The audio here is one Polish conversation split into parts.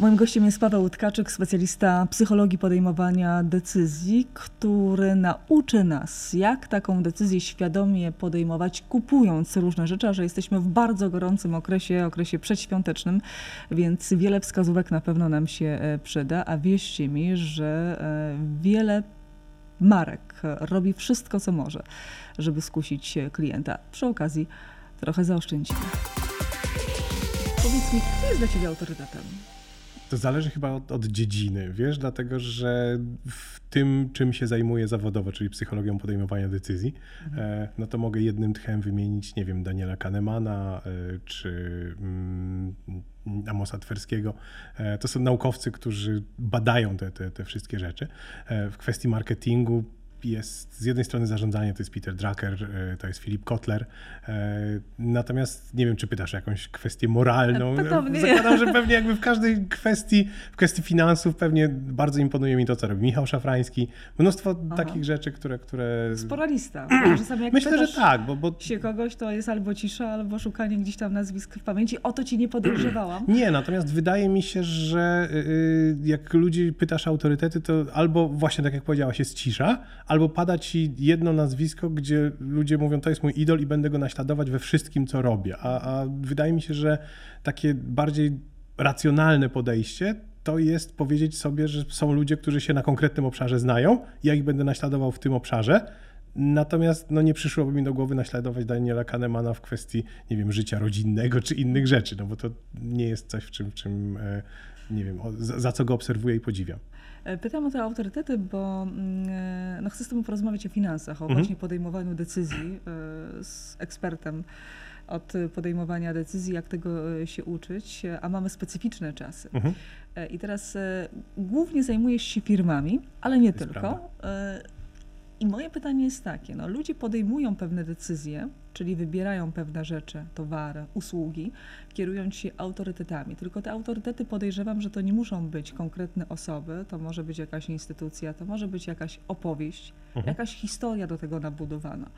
Moim gościem jest Paweł Tkaczyk, specjalista psychologii podejmowania decyzji, który nauczy nas, jak taką decyzję świadomie podejmować, kupując różne rzeczy, a że jesteśmy w bardzo gorącym okresie, okresie przedświątecznym, więc wiele wskazówek na pewno nam się e, przyda, a wierzcie mi, że e, wiele marek robi wszystko, co może, żeby skusić klienta. Przy okazji trochę zaoszczędzimy. Powiedz mi, kto jest dla Ciebie autorytetem? To zależy chyba od, od, dziedziny, wiesz, dlatego że w tym, czym się zajmuję zawodowo, czyli psychologią podejmowania decyzji, mhm. e, no to mogę jednym tchem wymienić, nie wiem, Daniela Kahnemana e, czy mm, Amosa Twerskiego. E, to są naukowcy, którzy badają te, te, te wszystkie rzeczy. W kwestii marketingu jest z jednej strony zarządzanie, to jest Peter Drucker, e, to jest Filip Kotler. E, natomiast nie wiem, czy pytasz o jakąś kwestię moralną. Pewnie. Zakładam, że pewnie jakby w każdej kwestii, w kwestii finansów pewnie bardzo imponuje mi to, co robi Michał Szafrański. Mnóstwo Aha. takich rzeczy, które... które... Spora lista. Myślę, że tak. Bo, bo... się kogoś, to jest albo cisza, albo szukanie gdzieś tam nazwisk w pamięci. O to ci nie podejrzewałam. nie, natomiast wydaje mi się, że y, y, jak ludzi pytasz autorytety, to albo właśnie tak jak powiedziałaś, jest cisza, albo pada ci jedno nazwisko, gdzie ludzie mówią, to jest mój idol i będę go naśladować we wszystkim, co robię. A, a wydaje mi się, że takie bardziej racjonalne podejście to jest powiedzieć sobie, że są ludzie, którzy się na konkretnym obszarze znają, ja ich będę naśladował w tym obszarze. Natomiast no, nie przyszłoby mi do głowy naśladować Daniela Kahnemana w kwestii, nie wiem, życia rodzinnego czy innych rzeczy, no bo to nie jest coś, w czym, czym e, nie wiem, za, za co go obserwuję i podziwiam. E, pytam o te autorytety, bo mm, e, no, chcę z Tobą porozmawiać o finansach, o mhm. właśnie podejmowaniu decyzji e, z ekspertem od podejmowania decyzji, jak tego się uczyć, a mamy specyficzne czasy. Mhm. I teraz głównie zajmujesz się firmami, ale nie tylko. Prawda. I moje pytanie jest takie, no, ludzie podejmują pewne decyzje, czyli wybierają pewne rzeczy, towary, usługi, kierując się autorytetami. Tylko te autorytety podejrzewam, że to nie muszą być konkretne osoby, to może być jakaś instytucja, to może być jakaś opowieść, mhm. jakaś historia do tego nabudowana.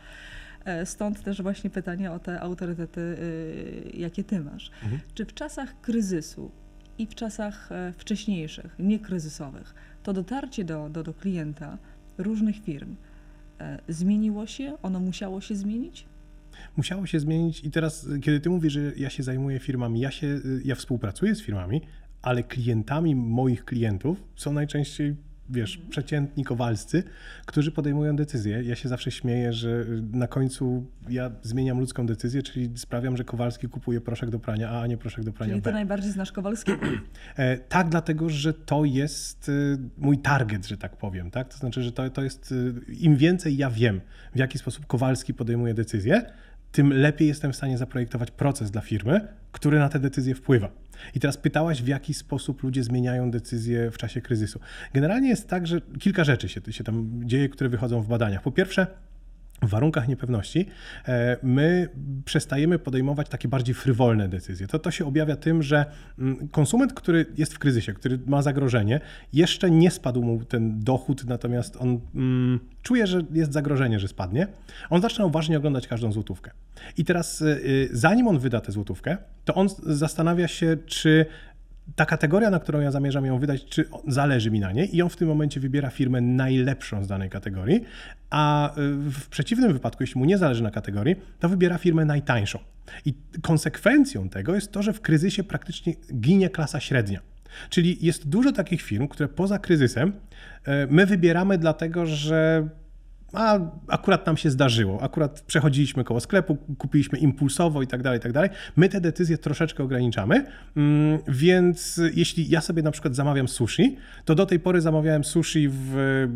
E, stąd też właśnie pytanie o te autorytety, y, jakie ty masz. Mhm. Czy w czasach kryzysu i w czasach e, wcześniejszych, niekryzysowych, to dotarcie do, do, do klienta różnych firm, zmieniło się? Ono musiało się zmienić? Musiało się zmienić i teraz, kiedy ty mówisz, że ja się zajmuję firmami, ja, się, ja współpracuję z firmami, ale klientami moich klientów są najczęściej wiesz, przeciętni kowalscy, którzy podejmują decyzje. Ja się zawsze śmieję, że na końcu ja zmieniam ludzką decyzję, czyli sprawiam, że Kowalski kupuje proszek do prania A, a nie proszek do prania czyli B. Czyli ty najbardziej znasz Kowalskiego? E, tak, dlatego, że to jest e, mój target, że tak powiem. Tak? To znaczy, że to, to jest, e, im więcej ja wiem, w jaki sposób Kowalski podejmuje decyzje, tym lepiej jestem w stanie zaprojektować proces dla firmy, który na te decyzje wpływa. I teraz pytałaś, w jaki sposób ludzie zmieniają decyzje w czasie kryzysu. Generalnie jest tak, że kilka rzeczy się, się tam dzieje, które wychodzą w badaniach. Po pierwsze, w warunkach niepewności e, my przestajemy podejmować takie bardziej frywolne decyzje. To, to się objawia tym, że mm, konsument, który jest w kryzysie, który ma zagrożenie, jeszcze nie spadł mu ten dochód, natomiast on mm, czuje, że jest zagrożenie, że spadnie. On zaczyna uważnie oglądać każdą złotówkę. I teraz, y, y, zanim on wyda tę złotówkę, to on zastanawia się, czy ta kategoria, na którą ja zamierzam ją wydać, czy zależy mi na niej i on w tym momencie wybiera firmę najlepszą z danej kategorii, a y, w przeciwnym wypadku, jeśli mu nie zależy na kategorii, to wybiera firmę najtańszą. I konsekwencją tego jest to, że w kryzysie praktycznie ginie klasa średnia. Czyli jest dużo takich firm, które poza kryzysem my wybieramy dlatego, że a akurat nam się zdarzyło, akurat przechodziliśmy koło sklepu, kupiliśmy impulsowo i tak dalej, i tak dalej. My te decyzje troszeczkę ograniczamy, mm, więc jeśli ja sobie na przykład zamawiam sushi, to do tej pory zamawiałem sushi w,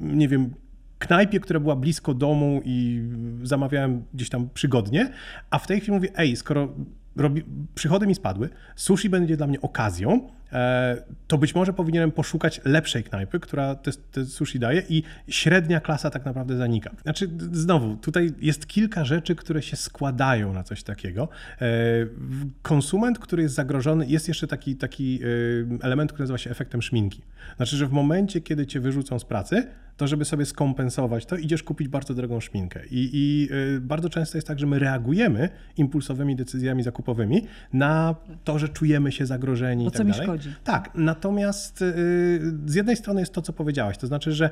nie wiem, knajpie, która była blisko domu i zamawiałem gdzieś tam przygodnie, a w tej chwili mówię, ej, skoro robi, przychody mi spadły, sushi będzie dla mnie okazją, e, to być może powinienem poszukać lepszej knajpy, która te, te sushi daje i średnia klasa tak naprawdę zanika. Znaczy, znowu, tutaj jest kilka rzeczy, które się składają na coś takiego. E, konsument, który jest zagrożony, jest jeszcze taki, taki e, element, który nazywa się efektem szminki. Znaczy, że w momencie, kiedy cię wyrzucą z pracy, to żeby sobie skompensować, to idziesz kupić bardzo drogą szminkę. I, I y, bardzo często jest tak, że my reagujemy impulsowymi decyzjami zakupowymi na to, że czujemy się zagrożeni Bo i co tak mi dalej. szkodzi? Tak, natomiast y, z jednej strony jest to, co powiedziałaś, to znaczy, że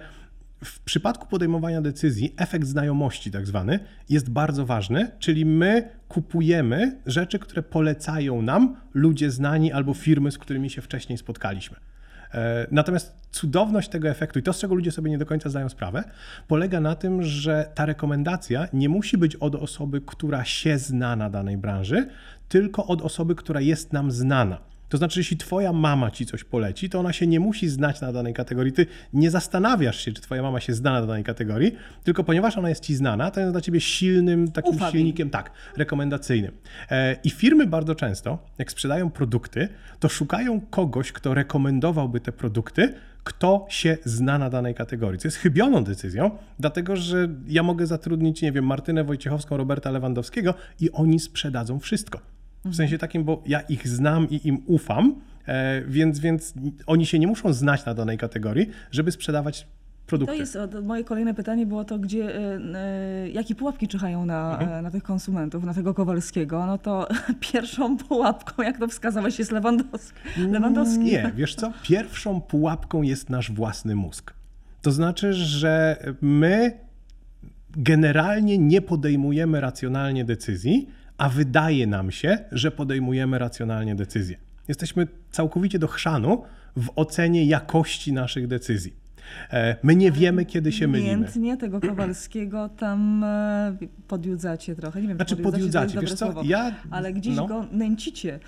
w przypadku podejmowania decyzji efekt znajomości, tak zwany, jest bardzo ważny, czyli my kupujemy rzeczy, które polecają nam ludzie znani albo firmy, z którymi się wcześniej spotkaliśmy. E, Natomiast cudowność tego efektu i to, z czego ludzie sobie nie do końca zdają sprawę, polega na tym, że ta rekomendacja nie musi być od osoby, która się zna na danej branży, tylko od osoby, która jest nam znana. To znaczy, jeśli twoja mama ci coś poleci, to ona się nie musi znać na danej kategorii. Ty nie zastanawiasz się, czy twoja mama się zna na danej kategorii, tylko ponieważ ona jest ci znana, to jest dla ciebie silnym takim Ufam silnikiem, tak, rekomendacyjnym. E, I firmy bardzo często, jak sprzedają produkty, to szukają kogoś, kto rekomendowałby te produkty, kto się zna na danej kategorii. Co jest chybioną decyzją, dlatego że ja mogę zatrudnić, nie wiem, Martynę Wojciechowską, Roberta Lewandowskiego i oni sprzedadzą wszystko. W sensie takim, bo ja ich znam i im ufam, e, więc, więc oni się nie muszą znać na danej kategorii, żeby sprzedawać produkty. To jest moje kolejne pytanie było to, gdzie, e, e, jakie pułapki czyhają na, Mhm. na tych konsumentów, na tego Kowalskiego. No to pierwszą pułapką, jak to wskazałeś, jest Lewandowski. Lewandowski. Nie, wiesz co? Pierwszą pułapką jest nasz własny mózg. To znaczy, że my generalnie nie podejmujemy racjonalnie decyzji, a wydaje nam się, że podejmujemy racjonalnie decyzje. Jesteśmy całkowicie do chrzanu w ocenie jakości naszych decyzji. E, My nie wiemy, kiedy się mylimy. Miętnie tego Kowalskiego tam e, podjudzacie trochę. Nie wiem, czy Znaczy podjudzacie, podjudzacie, wiesz co? słowo, Ja, ale gdzieś no. go nęcicie.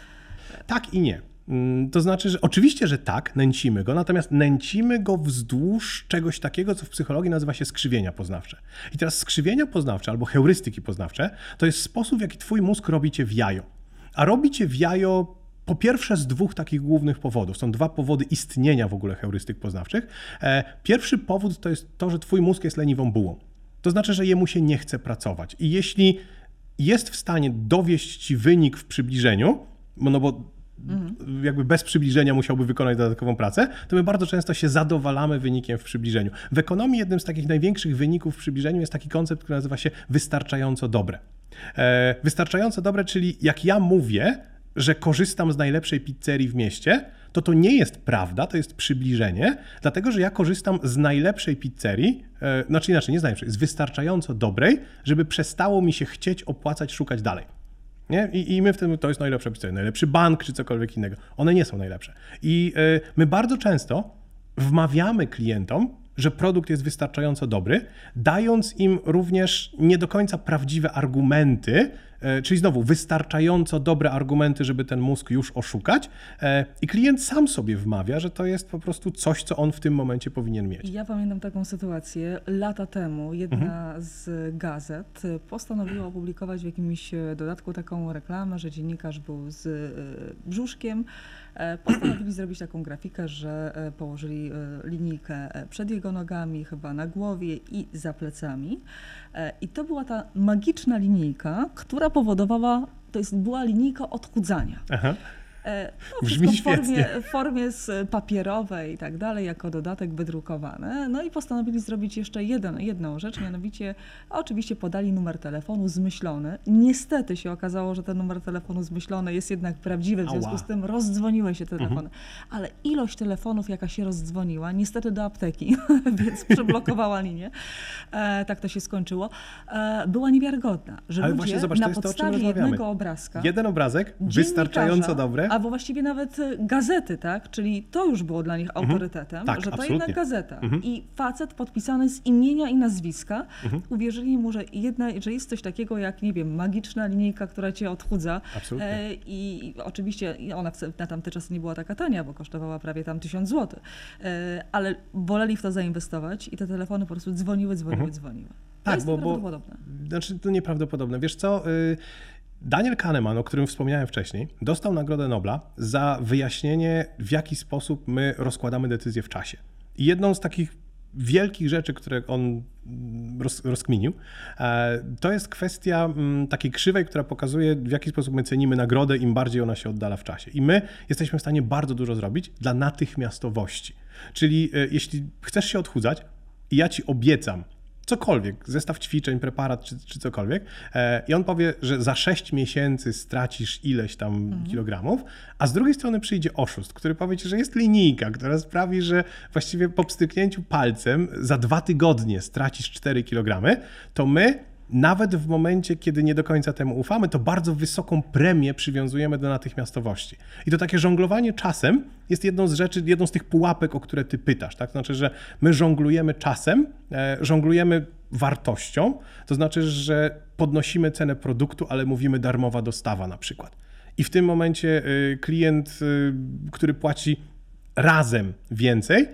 Tak i nie. Mm, To znaczy, że oczywiście, że tak, nęcimy go, natomiast nęcimy go wzdłuż czegoś takiego, co w psychologii nazywa się skrzywienia poznawcze. I teraz skrzywienia poznawcze albo heurystyki poznawcze to jest sposób, w jaki twój mózg robi cię w jajo. A robi cię w jajo po pierwsze z dwóch takich głównych powodów. Są dwa powody istnienia w ogóle heurystyk poznawczych. E, Pierwszy powód to jest to, że twój mózg jest leniwą bułą. To znaczy, że jemu się nie chce pracować. I jeśli jest w stanie dowieść ci wynik w przybliżeniu, no bo jakby bez przybliżenia musiałby wykonać dodatkową pracę, to my bardzo często się zadowalamy wynikiem w przybliżeniu. W ekonomii jednym z takich największych wyników w przybliżeniu jest taki koncept, który nazywa się wystarczająco dobre. E, wystarczająco dobre, czyli jak ja mówię, że korzystam z najlepszej pizzerii w mieście, to to nie jest prawda, to jest przybliżenie, dlatego że ja korzystam z najlepszej pizzerii, e, znaczy inaczej, nie z najlepszej, z wystarczająco dobrej, żeby przestało mi się chcieć opłacać, szukać dalej. Nie? I, I my wtedy, to jest najlepsza pizzeria, najlepszy bank czy cokolwiek innego. One nie są najlepsze. I y, my bardzo często wmawiamy klientom, że produkt jest wystarczająco dobry, dając im również nie do końca prawdziwe argumenty, czyli znowu wystarczająco dobre argumenty, żeby ten mózg już oszukać. e, I klient sam sobie wmawia, że to jest po prostu coś, co on w tym momencie powinien mieć. Ja pamiętam taką sytuację. Lata temu jedna Mhm. z gazet postanowiła opublikować w jakimś e, dodatku taką reklamę, że dziennikarz był z e, brzuszkiem. E, Postanowili zrobić taką grafikę, że e, położyli e, linijkę e, przed jego nogami, chyba na głowie i za plecami. E, I to była ta magiczna linijka, która powodowała, to jest, była linijka odchudzania. Aha. E, No, Brzmi w formie, formie z papierowej i tak dalej, jako dodatek wydrukowane. No i postanowili zrobić jeszcze jeden, jedną rzecz, mianowicie oczywiście podali numer telefonu zmyślony. Niestety się okazało, że ten numer telefonu zmyślony jest jednak prawdziwy, w związku Ała. z tym rozdzwoniły się te telefony. Ale ilość telefonów, jaka się rozdzwoniła, niestety do apteki, więc przyblokowała linię. E, tak to się skończyło. E, była niewiarygodna, że Ale ludzie właśnie zobacz, to na to, podstawie rozmawiamy. jednego obrazka Jeden obrazek, wystarczająco dobry. Albo właściwie nawet e, gazety, tak? Czyli to już było dla nich autorytetem, Tak, że to absolutnie. jednak gazeta. Mhm. I facet podpisany z imienia i nazwiska Mhm. uwierzyli mu, że, jedna, że jest coś takiego jak, nie wiem, magiczna linijka, która cię odchudza. Absolutnie. E, I oczywiście ona na tamte czasy nie była taka tania, bo kosztowała prawie tam tysiąc złotych. E, Ale woleli w to zainwestować i te telefony po prostu dzwoniły, dzwoniły, Mhm. dzwoniły. To Tak, jest bo- bo- nieprawdopodobne. Znaczy, to nieprawdopodobne. Wiesz co? Daniel Kahneman, o którym wspomniałem wcześniej, dostał Nagrodę Nobla za wyjaśnienie, w jaki sposób my rozkładamy decyzje w czasie. I jedną z takich wielkich rzeczy, które on mm, roz, rozkminił, e, to jest kwestia mm, takiej krzywej, która pokazuje, w jaki sposób my cenimy nagrodę, im bardziej ona się oddala w czasie. I my jesteśmy w stanie bardzo dużo zrobić dla natychmiastowości. Czyli e, jeśli chcesz się odchudzać, i ja ci obiecam, cokolwiek, zestaw ćwiczeń, preparat czy, czy cokolwiek, e, i on powie, że za 6 miesięcy stracisz ileś tam mhm. kilogramów, a z drugiej strony przyjdzie oszust, który powie ci, że jest linijka, która sprawi, że właściwie po pstryknięciu palcem za dwa tygodnie stracisz 4 kilogramy, to my nawet w momencie, kiedy nie do końca temu ufamy, to bardzo wysoką premię przywiązujemy do natychmiastowości. I to takie żonglowanie czasem jest jedną z rzeczy, jedną z tych pułapek, o które ty pytasz. Tak? To znaczy, że my żonglujemy czasem, e, żonglujemy wartością, to znaczy, że podnosimy cenę produktu, ale mówimy darmowa dostawa na przykład. I w tym momencie y, klient, y, który płaci razem więcej,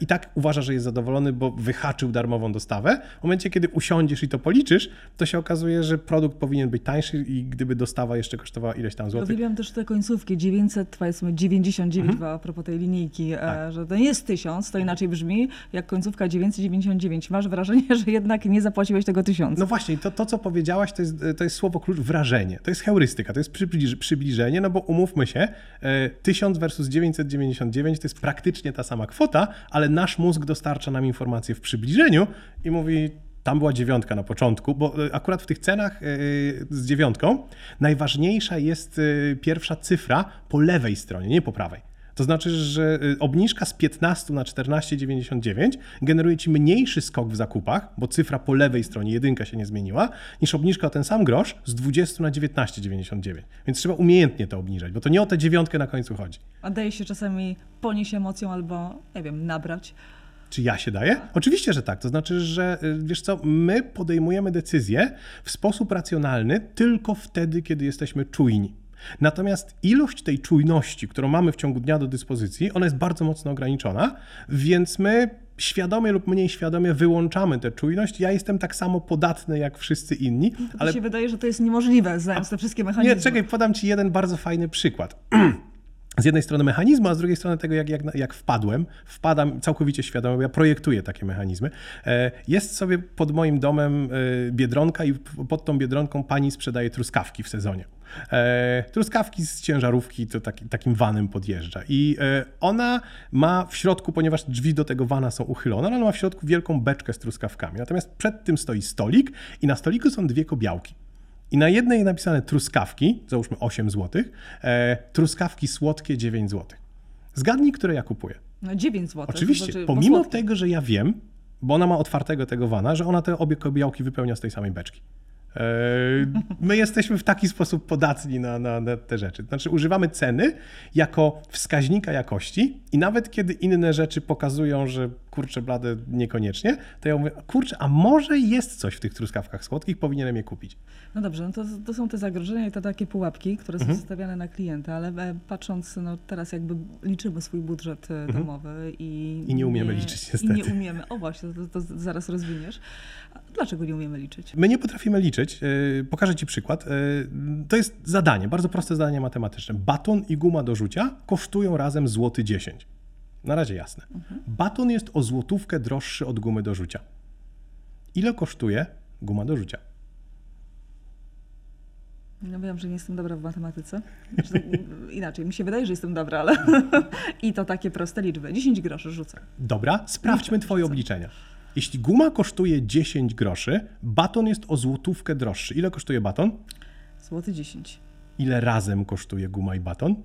i tak uważa, że jest zadowolony, bo wyhaczył darmową dostawę. W momencie, kiedy usiądziesz i to policzysz, to się okazuje, że produkt powinien być tańszy i gdyby dostawa jeszcze kosztowała ileś tam złotych. Uwielbiam też te końcówki 900, powiedzmy 99 mhm. a propos tej linijki, e, tak. że to nie jest 1000, to inaczej brzmi jak końcówka 999. Masz wrażenie, że jednak nie zapłaciłeś tego 1000. No właśnie, to, to co powiedziałaś, to jest, to jest słowo klucz wrażenie. To jest heurystyka, to jest przybliż, przybliżenie, no bo umówmy się, 1000 e, versus 999 to jest praktycznie ta sama kwota, ale nasz mózg dostarcza nam informacje w przybliżeniu i mówi, tam była dziewiątka na początku, bo e, akurat w tych cenach e, z dziewiątką najważniejsza jest e, pierwsza cyfra po lewej stronie, nie po prawej. To znaczy, że obniżka z 15 na 14,99 generuje ci mniejszy skok w zakupach, bo cyfra po lewej stronie, jedynka się nie zmieniła, niż obniżka o ten sam grosz z 20 na 19,99. Więc trzeba umiejętnie to obniżać, bo to nie o tę dziewiątkę na końcu chodzi. A daje się czasami ponieść emocją albo, nie wiem, nabrać. Czy ja się daję? Oczywiście, że tak. To znaczy, że y, wiesz co, my podejmujemy decyzje w sposób racjonalny tylko wtedy, kiedy jesteśmy czujni. Natomiast ilość tej czujności, którą mamy w ciągu dnia do dyspozycji, ona jest bardzo mocno ograniczona, więc my świadomie lub mniej świadomie wyłączamy tę czujność. Ja jestem tak samo podatny jak wszyscy inni. Ale mi się wydaje, że to jest niemożliwe, znając te wszystkie mechanizmy. Nie, czekaj, podam ci jeden bardzo fajny przykład. z jednej strony mechanizmu, a z drugiej strony tego, jak, jak, jak wpadłem. Wpadam całkowicie świadomie, ja projektuję takie mechanizmy. E, jest sobie pod moim domem e, biedronka i pod tą biedronką pani sprzedaje truskawki w sezonie. E, truskawki z ciężarówki to taki, takim vanem podjeżdża. I ona ma w środku, ponieważ drzwi do tego vana są uchylone, ona ma w środku wielką beczkę z truskawkami. Natomiast przed tym stoi stolik i na stoliku są dwie kobiałki. I na jednej napisane truskawki, załóżmy 8 zł, e, truskawki słodkie 9 zł. Zgadnij, które ja kupuję. No 9 zł. Oczywiście, znaczy, pomimo tego, że ja wiem, bo ona ma otwartego tego wana, że ona te obie kobiałki wypełnia z tej samej beczki. E, my jesteśmy w taki sposób podatni na, na, na, te rzeczy. Znaczy, używamy ceny jako wskaźnika jakości, i nawet kiedy inne rzeczy pokazują, że kurczę, blade niekoniecznie, to ja mówię, kurczę, a może jest coś w tych truskawkach słodkich, powinienem je kupić. No dobrze, no to, to są te zagrożenia i to takie pułapki, które są mhm. stawiane na klienta, ale e, patrząc, no teraz jakby liczymy swój budżet e, mhm. domowy i... I nie umiemy nie, liczyć niestety. I nie umiemy, o właśnie, to, to zaraz rozwiniesz. Dlaczego nie umiemy liczyć? My nie potrafimy liczyć. E, pokażę Ci przykład. To jest zadanie, bardzo proste zadanie matematyczne. Baton i guma do rzucia kosztują razem złoty 10. Na razie jasne. Mhm. Baton jest o złotówkę droższy od gumy do rzucia. Ile kosztuje guma do rzucia? No wiem, że nie jestem dobra w matematyce. Znaczy, inaczej, mi się wydaje, że jestem dobra, ale i to takie proste liczby. 10 groszy rzucę. Dobra, sprawdźmy Twoje obliczenia. Jeśli guma kosztuje 10 groszy, baton jest o złotówkę droższy. Ile kosztuje baton? Złoty 10. Ile razem kosztuje guma i baton?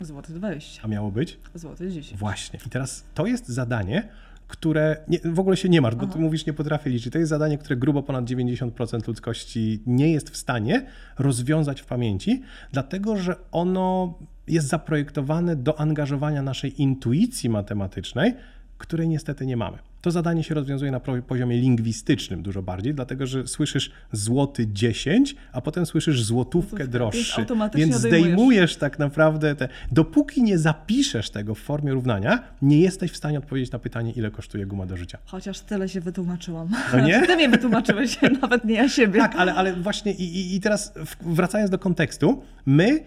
Złoty 20. A miało być? Złoty 10. Właśnie. I teraz to jest zadanie, które nie, w ogóle się nie masz, bo ty mówisz, nie potrafię liczyć. To jest zadanie, które grubo ponad 90% ludzkości nie jest w stanie rozwiązać w pamięci, dlatego że ono jest zaprojektowane do angażowania naszej intuicji matematycznej, której niestety nie mamy. To zadanie się rozwiązuje na poziomie lingwistycznym dużo bardziej, dlatego że słyszysz złoty 10, a potem słyszysz złotówkę droższy. Więc zdejmujesz tak naprawdę te. Dopóki nie zapiszesz tego w formie równania, nie jesteś w stanie odpowiedzieć na pytanie, ile kosztuje guma do życia. Chociaż tyle się wytłumaczyłam. No nie? Ty mnie wytłumaczyłeś, nawet nie ja siebie. Tak, ale, ale właśnie i, i teraz wracając do kontekstu, my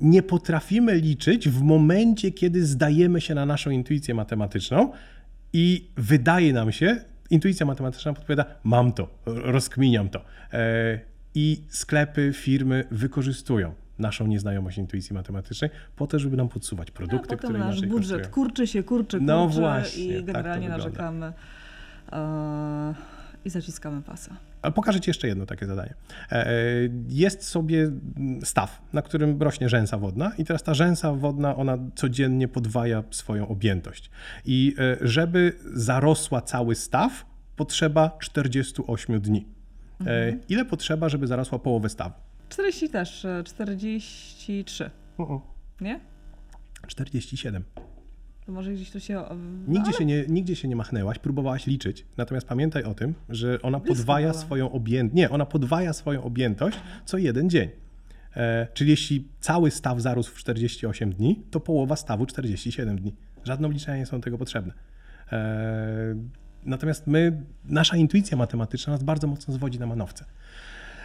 nie potrafimy liczyć w momencie, kiedy zdajemy się na naszą intuicję matematyczną, i wydaje nam się, intuicja matematyczna podpowiada, mam to, rozkminiam to. E, I sklepy, firmy wykorzystują naszą nieznajomość intuicji matematycznej po to, żeby nam podsuwać produkty, no, które nasz budżet kurczy się, kurczy, kurczy no właśnie, i tak generalnie tak narzekamy. i zaciskamy pasa. Ale pokażę Ci jeszcze jedno takie zadanie. E, e, jest sobie staw, na którym rośnie rzęsa wodna i teraz ta rzęsa wodna, ona codziennie podwaja swoją objętość. I e, żeby zarosła cały staw, potrzeba 48 dni. Mhm. Ile potrzeba, żeby zarosła połowę stawu? 40 też, 43. Uh -uh. Nie? 47. To może gdzieś się. No, nigdzie, ale... się nie, nigdzie się nie machnęłaś, próbowałaś liczyć. Natomiast pamiętaj o tym, że ona podwaja swoją objętość. Nie, ona podwaja swoją objętość co jeden dzień. E, czyli jeśli cały staw zarósł w 48 dni, to połowa stawu 47 dni. Żadne obliczenia nie są tego potrzebne. E, natomiast my, nasza intuicja matematyczna nas bardzo mocno zwodzi na manowce.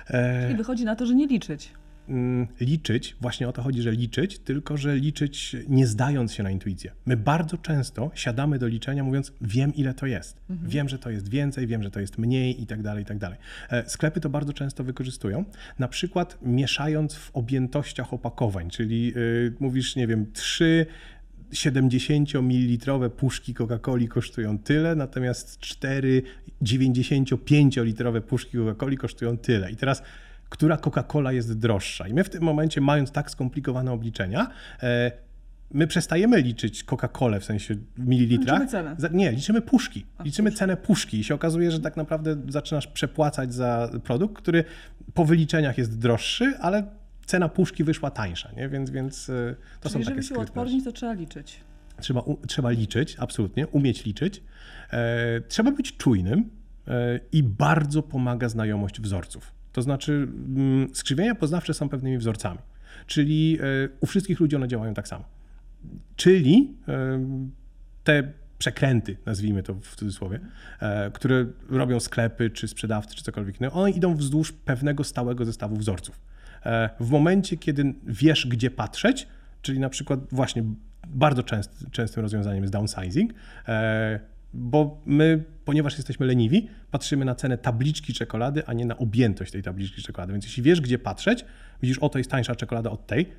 E, czyli wychodzi na to, że nie liczyć. Mm, liczyć, właśnie o to chodzi, że liczyć, tylko że liczyć nie zdając się na intuicję. My bardzo często siadamy do liczenia mówiąc, wiem ile to jest, mhm. wiem, że to jest więcej, wiem, że to jest mniej i tak dalej, i tak dalej. E, sklepy to bardzo często wykorzystują, na przykład mieszając w objętościach opakowań, czyli yy, mówisz, nie wiem, trzy 70-mililitrowe puszki Coca-Coli kosztują tyle, natomiast cztery 95-litrowe puszki Coca-Coli kosztują tyle. I teraz która Coca-Cola jest droższa. I my w tym momencie, mając tak skomplikowane obliczenia, e, my przestajemy liczyć Coca-Colę w sensie w mililitrach. Liczymy cenę. nie, liczymy puszki. liczymy cenę puszki i się okazuje, że tak naprawdę zaczynasz przepłacać za produkt, który po wyliczeniach jest droższy, ale cena puszki wyszła tańsza, nie? Więc, więc e, to Czyli są takie żeby się odpornić, to trzeba liczyć. Trzeba, trzeba liczyć, absolutnie, umieć liczyć. E, trzeba być czujnym e, i bardzo pomaga znajomość wzorców. To znaczy, mm, skrzywienia poznawcze są pewnymi wzorcami, czyli e, u wszystkich ludzi one działają tak samo. Czyli e, te przekręty, nazwijmy to w cudzysłowie, e, które robią sklepy, czy sprzedawcy, czy cokolwiek innego, one idą wzdłuż pewnego stałego zestawu wzorców. W momencie, kiedy wiesz, gdzie patrzeć, czyli na przykład właśnie bardzo częst, częstym rozwiązaniem jest downsizing, bo my, ponieważ jesteśmy leniwi, patrzymy na cenę tabliczki czekolady, a nie na objętość tej tabliczki czekolady. Więc jeśli wiesz, gdzie patrzeć, widzisz, o to jest tańsza czekolada od tej,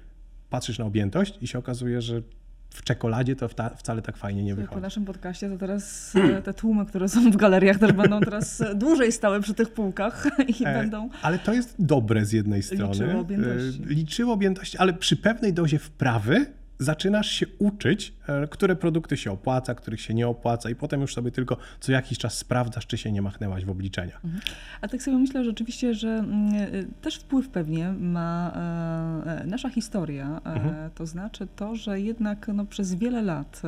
patrzysz na objętość i się okazuje, że w czekoladzie to wcale tak fajnie nie wychodzi. Po naszym podcaście to teraz e, te tłumy, które są w galeriach też będą teraz dłużej stałe przy tych półkach i e, będą... Ale to jest dobre z jednej strony. Liczyło objętości. E, liczyło objętości, ale przy pewnej dozie wprawy zaczynasz się uczyć, e, które produkty się opłaca, których się nie opłaca i potem już sobie tylko co jakiś czas sprawdzasz, czy się nie machnęłaś w obliczeniach. Mhm. A tak sobie myślę rzeczywiście, że mm, e, też wpływ pewnie ma e, nasza historia, mhm. to znaczy to, że jednak no, przez wiele lat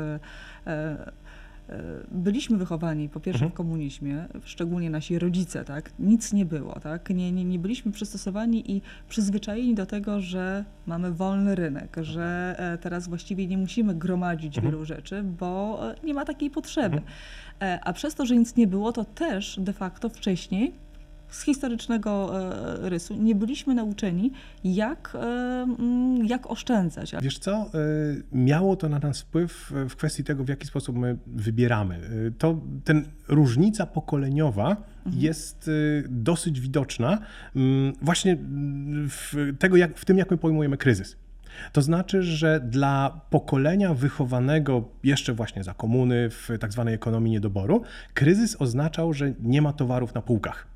byliśmy wychowani po pierwsze mhm. w komunizmie, szczególnie nasi rodzice, tak? Nic nie było, tak? Nie, nie, nie byliśmy przystosowani i przyzwyczajeni do tego, że mamy wolny rynek, że e, teraz właściwie nie musimy gromadzić mhm. wielu rzeczy, bo e, nie ma takiej potrzeby. Mhm. A przez to, że nic nie było, to też de facto wcześniej z historycznego e, rysu nie byliśmy nauczeni, jak, e, mm, jak oszczędzać. Wiesz co, e, miało to na nas wpływ w kwestii tego, w jaki sposób my wybieramy. To ten różnica pokoleniowa mhm. jest dosyć widoczna mm, właśnie w, tego, jak, w tym, jak my pojmujemy kryzys. To znaczy, że dla pokolenia wychowanego jeszcze właśnie za komuny w tak zwanej ekonomii niedoboru, kryzys oznaczał, że nie ma towarów na półkach.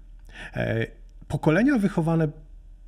E, pokolenia wychowane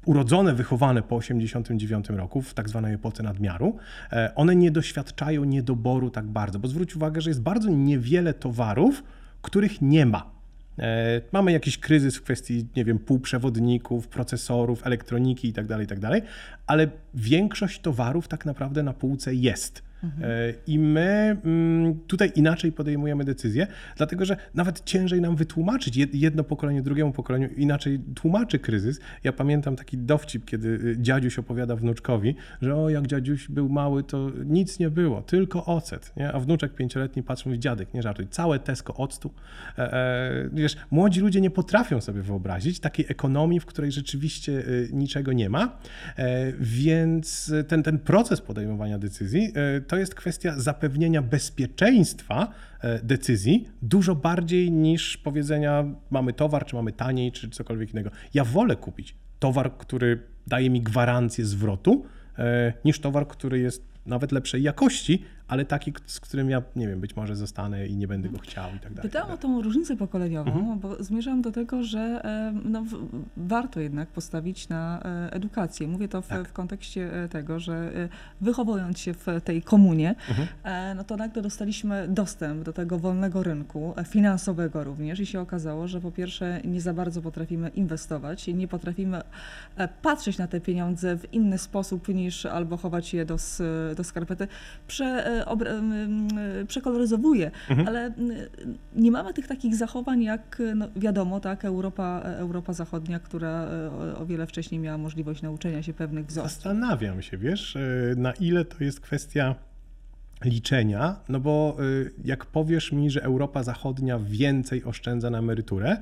urodzone, wychowane po 89 roku, w tak zwanej epoce nadmiaru, e, one nie doświadczają niedoboru tak bardzo, bo zwróć uwagę, że jest bardzo niewiele towarów, których nie ma. E, mamy jakiś kryzys w kwestii, nie wiem, półprzewodników, procesorów, elektroniki itd., tak itd., tak ale większość towarów tak naprawdę na półce jest. Mhm. I my mm, tutaj inaczej podejmujemy decyzje, dlatego że nawet ciężej nam wytłumaczyć. Jedno pokolenie drugiemu pokoleniu inaczej tłumaczy kryzys. Ja pamiętam taki dowcip, kiedy y, dziadziuś opowiada wnuczkowi, że o, jak dziadziuś był mały, to nic nie było, tylko ocet. Nie? A wnuczek pięcioletni patrzy, mówi, dziadek, nie żartuj, całe Tesco octu. E, e, wiesz, młodzi ludzie nie potrafią sobie wyobrazić takiej ekonomii, w której rzeczywiście y, niczego nie ma, e, więc ten, ten proces podejmowania decyzji to to jest kwestia zapewnienia bezpieczeństwa e, decyzji dużo bardziej niż powiedzenia mamy towar, czy mamy taniej, czy cokolwiek innego. Ja wolę kupić towar, który daje mi gwarancję zwrotu, e, niż towar, który jest nawet lepszej jakości, ale taki, z którym ja, nie wiem, być może zostanę i nie będę go chciał i tak dalej. Pytałam tak o tą różnicę pokoleniową, Mhm. bo zmierzam do tego, że e, no, warto jednak postawić na e, edukację. Mówię to w, Tak. w kontekście e, tego, że wychowując się w tej komunie, Mhm. no to nagle dostaliśmy dostęp do tego wolnego rynku, finansowego również i się okazało, że po pierwsze nie za bardzo potrafimy inwestować, nie potrafimy patrzeć na te pieniądze w inny sposób niż albo chować je do, do skarpety. Prze, e, przekoloryzowuję, Mhm. ale nie mamy tych takich zachowań jak, no, wiadomo, tak, Europa, Europa Zachodnia, która e, o, wiele wcześniej miała możliwość nauczenia się pewnych wzorców. Zastanawiam się, wiesz, y, na ile to jest kwestia liczenia, no bo y, jak powiesz mi, że Europa Zachodnia więcej oszczędza na emeryturę,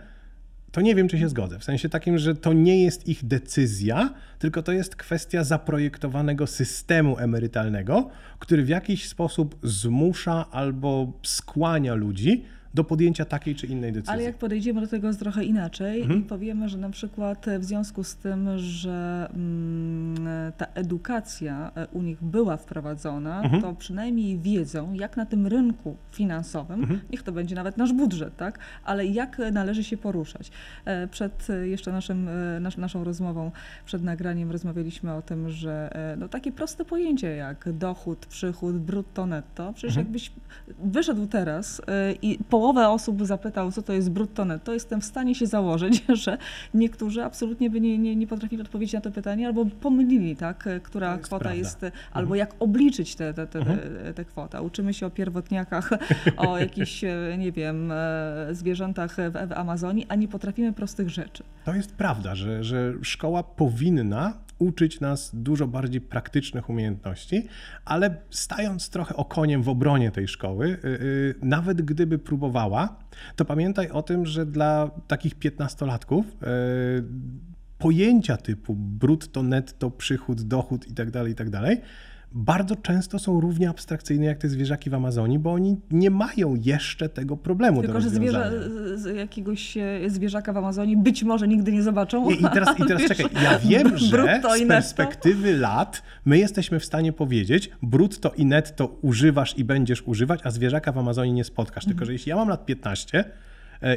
to nie wiem, czy się zgodzę. W sensie takim, że to nie jest ich decyzja, tylko to jest kwestia zaprojektowanego systemu emerytalnego, który w jakiś sposób zmusza albo skłania ludzi do podjęcia takiej czy innej decyzji. Ale jak podejdziemy do tego trochę inaczej Mhm. i powiemy, że na przykład w związku z tym, że mm, ta edukacja e, u nich była wprowadzona, Mhm. to przynajmniej wiedzą, jak na tym rynku finansowym, Mhm. niech to będzie nawet nasz budżet, tak? ale jak należy się poruszać. E, Przed e, jeszcze naszym, nasz, naszą rozmową, przed nagraniem rozmawialiśmy o tym, że no, takie proste pojęcie jak dochód, przychód, brutto, netto, przecież Mhm. jakbyś wyszedł teraz i połowę osób zapytał, co to jest brutto netto, jestem w stanie się założyć, że niektórzy absolutnie by nie, nie, nie potrafili odpowiedzieć na to pytanie, albo pomylili, tak, e, która jest kwota prawda. jest, e, albo jak obliczyć tę te, te, Mhm. te, te kwotę. Uczymy się o pierwotniakach, o jakichś, e, nie wiem, e, zwierzętach w, w Amazonii, a nie potrafimy prostych rzeczy. To jest prawda, że, że szkoła powinna uczyć nas dużo bardziej praktycznych umiejętności, ale stając trochę okoniem w obronie tej szkoły, y, y, nawet gdyby próbowała, to pamiętaj o tym, że dla takich piętnastolatków y, pojęcia typu brutto, netto, przychód, dochód itd., itd., bardzo często są równie abstrakcyjne jak te zwierzaki w Amazonii, bo oni nie mają jeszcze tego problemu Tylko, do że zwierzę, z jakiegoś e, zwierzaka w Amazonii być może nigdy nie zobaczą. Nie, I teraz, i teraz czekaj, ja wiem, że z perspektywy lat my jesteśmy w stanie powiedzieć, brutto i netto używasz i będziesz używać, a zwierzaka w Amazonii nie spotkasz. Tylko, że jeśli ja mam lat 15 e,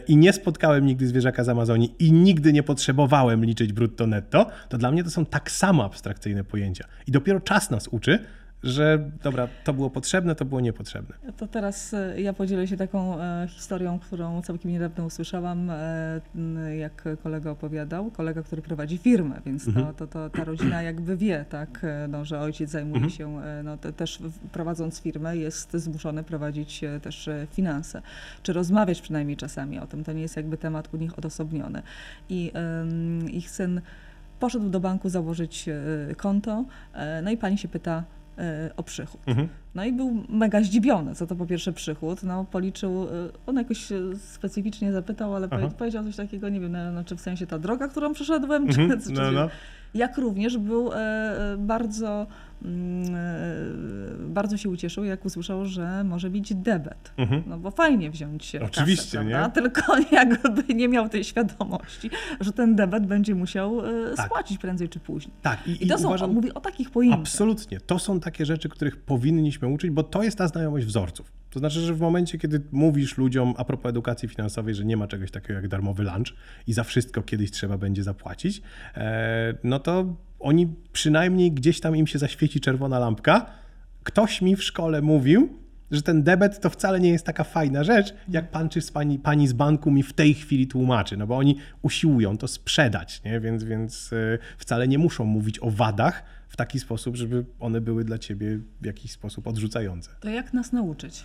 i nie spotkałem nigdy zwierzaka z Amazonii i nigdy nie potrzebowałem liczyć brutto netto, to dla mnie to są tak samo abstrakcyjne pojęcia. I dopiero czas nas uczy, że dobra, to było potrzebne, to było niepotrzebne. To teraz e, ja podzielę się taką e, historią, którą całkiem niedawno usłyszałam, e, jak kolega opowiadał, kolega, który prowadzi firmę, więc Mhm. to, to, to ta rodzina jakby wie, tak, no, że ojciec zajmuje Mhm. się, no, te, też prowadząc firmę jest zmuszony prowadzić też finanse, czy rozmawiać przynajmniej czasami o tym, to nie jest jakby temat u nich odosobniony. I ich syn poszedł do banku założyć konto, no i pani się pyta o przychód. Mhm. No i był mega zdziwiony, co to po pierwsze przychód. No policzył, y, on jakoś specyficznie zapytał, ale Aha. powie- powiedział coś takiego, nie wiem, no, no, czy w sensie ta droga, którą przeszedłem, czy, Mhm. czy, No, no. jak również był e, e, bardzo, e, bardzo się ucieszył, jak usłyszał, że może mieć debet. Mhm. No bo fajnie wziąć się Oczywiście, kasę, nie? Tylko jakby nie miał tej świadomości, że ten debet będzie musiał e, Tak. spłacić prędzej czy później. Tak, i, I to są, uważam, mówię o takich pojęciach. Absolutnie. To są takie rzeczy, których powinniśmy uczyć, bo to jest ta znajomość wzorców. To znaczy, że w momencie, kiedy mówisz ludziom a propos edukacji finansowej, że nie ma czegoś takiego jak darmowy lunch i za wszystko kiedyś trzeba będzie zapłacić, e, no to oni przynajmniej gdzieś tam im się zaświeci czerwona lampka. Ktoś mi w szkole mówił, że ten debet to wcale nie jest taka fajna rzecz, jak pan czy z pani, pani z banku mi w tej chwili tłumaczy, no bo oni usiłują to sprzedać, nie? Więc, więc e, wcale nie muszą mówić o wadach w taki sposób, żeby one były dla ciebie w jakiś sposób odrzucające. To jak nas nauczyć?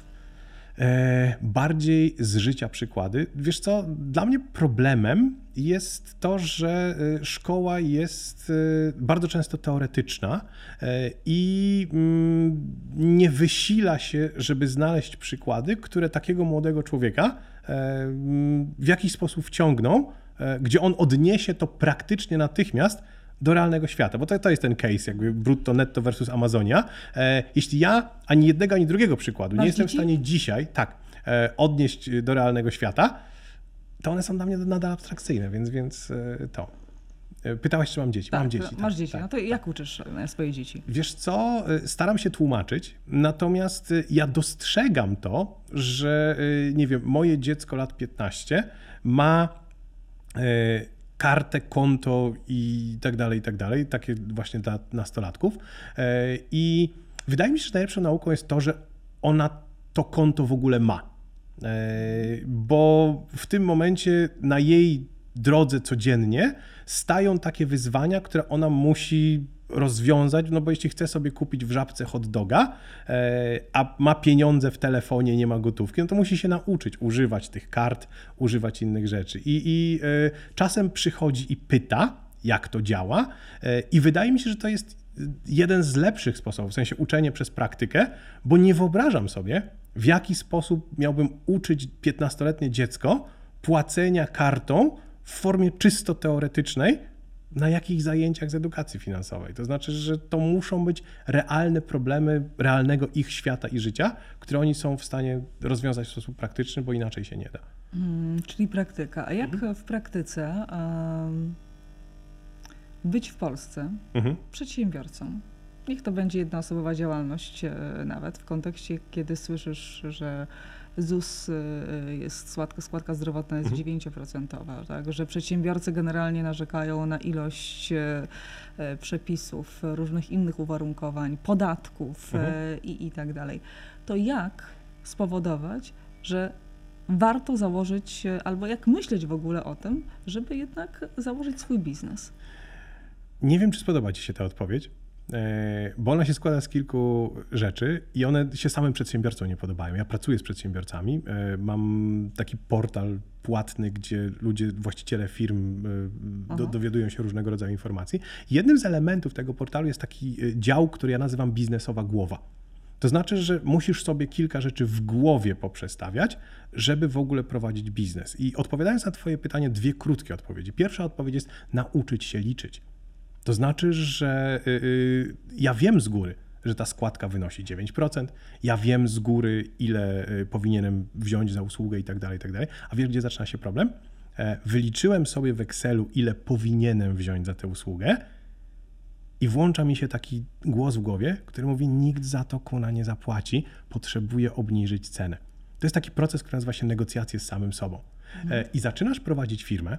E, bardziej z życia przykłady. Wiesz co, dla mnie problemem jest to, że e, szkoła jest e, bardzo często teoretyczna i mm, nie wysila się, żeby znaleźć przykłady, które takiego młodego człowieka mm, w jakiś sposób wciągną, gdzie on odniesie to praktycznie natychmiast do realnego świata, bo to, to jest ten case, jakby brutto, netto versus Amazonia. E, jeśli ja ani jednego, ani drugiego przykładu Masz nie jestem w dzieci? stanie dzisiaj, tak, e, odnieść do realnego świata, to one są dla mnie nadal abstrakcyjne, więc, więc e, to. E, pytałaś, czy mam dzieci. Tak, mam dzieci. Masz tak, dzieci. tak. No to jak uczysz e, swoje dzieci? Wiesz co, staram się tłumaczyć, natomiast ja dostrzegam to, że nie wiem, moje dziecko lat 15 ma kartę, konto i tak dalej, i tak dalej, takie właśnie dla nastolatków. I wydaje mi się, że najlepszą nauką jest to, że ona to konto w ogóle ma. Bo w tym momencie na jej drodze codziennie stają takie wyzwania, które ona musi rozwiązać, no bo jeśli chce sobie kupić w żabce hot doga, e, a ma pieniądze w telefonie, nie ma gotówki, no to musi się nauczyć używać tych kart, używać innych rzeczy. I, i e, czasem przychodzi i pyta, jak to działa, e, i wydaje mi się, że to jest jeden z lepszych sposobów, w sensie uczenie przez praktykę, bo nie wyobrażam sobie, w jaki sposób miałbym uczyć 15-letnie dziecko płacenia kartą w formie czysto teoretycznej, na jakich zajęciach z edukacji finansowej. To znaczy, że to muszą być realne problemy realnego ich świata i życia, które oni są w stanie rozwiązać w sposób praktyczny, bo inaczej się nie da. Hmm, czyli praktyka. A jak mhm. w praktyce um, być w Polsce mhm. przedsiębiorcą? Niech to będzie jednoosobowa działalność e, nawet w kontekście, kiedy słyszysz, że ZUS y, jest, składka, składka zdrowotna jest mhm. 9%, tak? że przedsiębiorcy generalnie narzekają na ilość y, przepisów, różnych innych uwarunkowań, podatków mhm. i, i tak dalej. To jak spowodować, że warto założyć, albo jak myśleć w ogóle o tym, żeby jednak założyć swój biznes? Nie wiem, czy spodoba Ci się ta odpowiedź, E, bo ona się składa z kilku rzeczy i one się samym przedsiębiorcom nie podobają. Ja pracuję z przedsiębiorcami, e, mam taki portal płatny, gdzie ludzie, właściciele firm e, do, dowiadują się różnego rodzaju informacji. Jednym z elementów tego portalu jest taki dział, który ja nazywam biznesowa głowa. To znaczy, że musisz sobie kilka rzeczy w głowie poprzestawiać, żeby w ogóle prowadzić biznes. I odpowiadając na Twoje pytanie, dwie krótkie odpowiedzi. Pierwsza odpowiedź jest nauczyć się liczyć. To znaczy, że y, y, ja wiem z góry, że ta składka wynosi 9%, ja wiem z góry, ile y, powinienem wziąć za usługę i tak dalej, i tak dalej. A wiesz, gdzie zaczyna się problem? E, wyliczyłem sobie w Excelu, ile powinienem wziąć za tę usługę i włącza mi się taki głos w głowie, który mówi, nikt za to kuna nie zapłaci, potrzebuje obniżyć cenę. To jest taki proces, który nazywa się negocjacje z samym sobą. Mhm. I zaczynasz prowadzić firmę,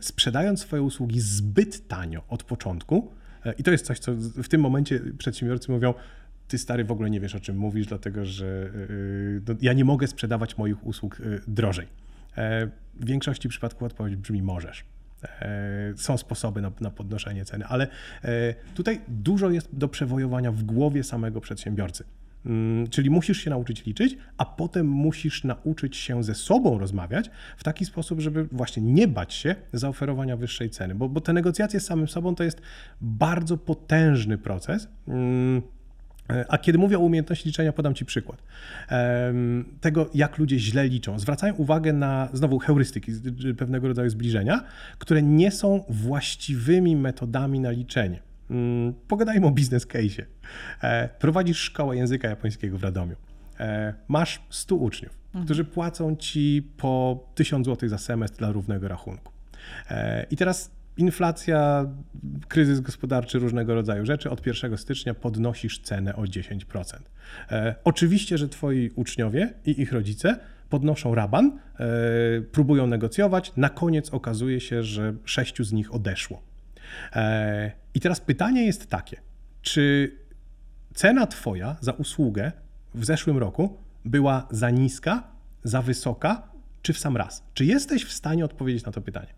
sprzedając swoje usługi zbyt tanio od początku. E, I to jest coś, co w tym momencie przedsiębiorcy mówią, ty stary w ogóle nie wiesz o czym mówisz, dlatego że e, ja nie mogę sprzedawać moich usług drożej. W większości przypadków odpowiedź brzmi możesz. Są sposoby na, na, podnoszenie ceny, ale tutaj dużo jest do przewojowania w głowie samego przedsiębiorcy. Mm, czyli musisz się nauczyć liczyć, a potem musisz nauczyć się ze sobą rozmawiać w taki sposób, żeby właśnie nie bać się zaoferowania wyższej ceny, bo, bo te negocjacje z samym sobą to jest bardzo potężny proces. Mm, a kiedy mówię o umiejętności liczenia, podam Ci przykład tego, jak ludzie źle liczą. Zwracają uwagę na znowu heurystyki, pewnego rodzaju zbliżenia, które nie są właściwymi metodami na liczenie. Mm, pogadajmy o biznes case. E, prowadzisz szkołę języka japońskiego w Radomiu. E, masz 100 uczniów, mhm. którzy płacą ci po 1000 zł za semestr dla równego rachunku. E, I teraz inflacja, kryzys gospodarczy, różnego rodzaju rzeczy. Od 1 stycznia podnosisz cenę o 10%. Oczywiście, że twoi uczniowie i ich rodzice podnoszą raban, próbują negocjować. Na koniec okazuje się, że sześciu z nich odeszło. E, I teraz pytanie jest takie, czy cena Twoja za usługę w zeszłym roku była za niska, za wysoka, czy w sam raz? Czy jesteś w stanie odpowiedzieć na to pytanie?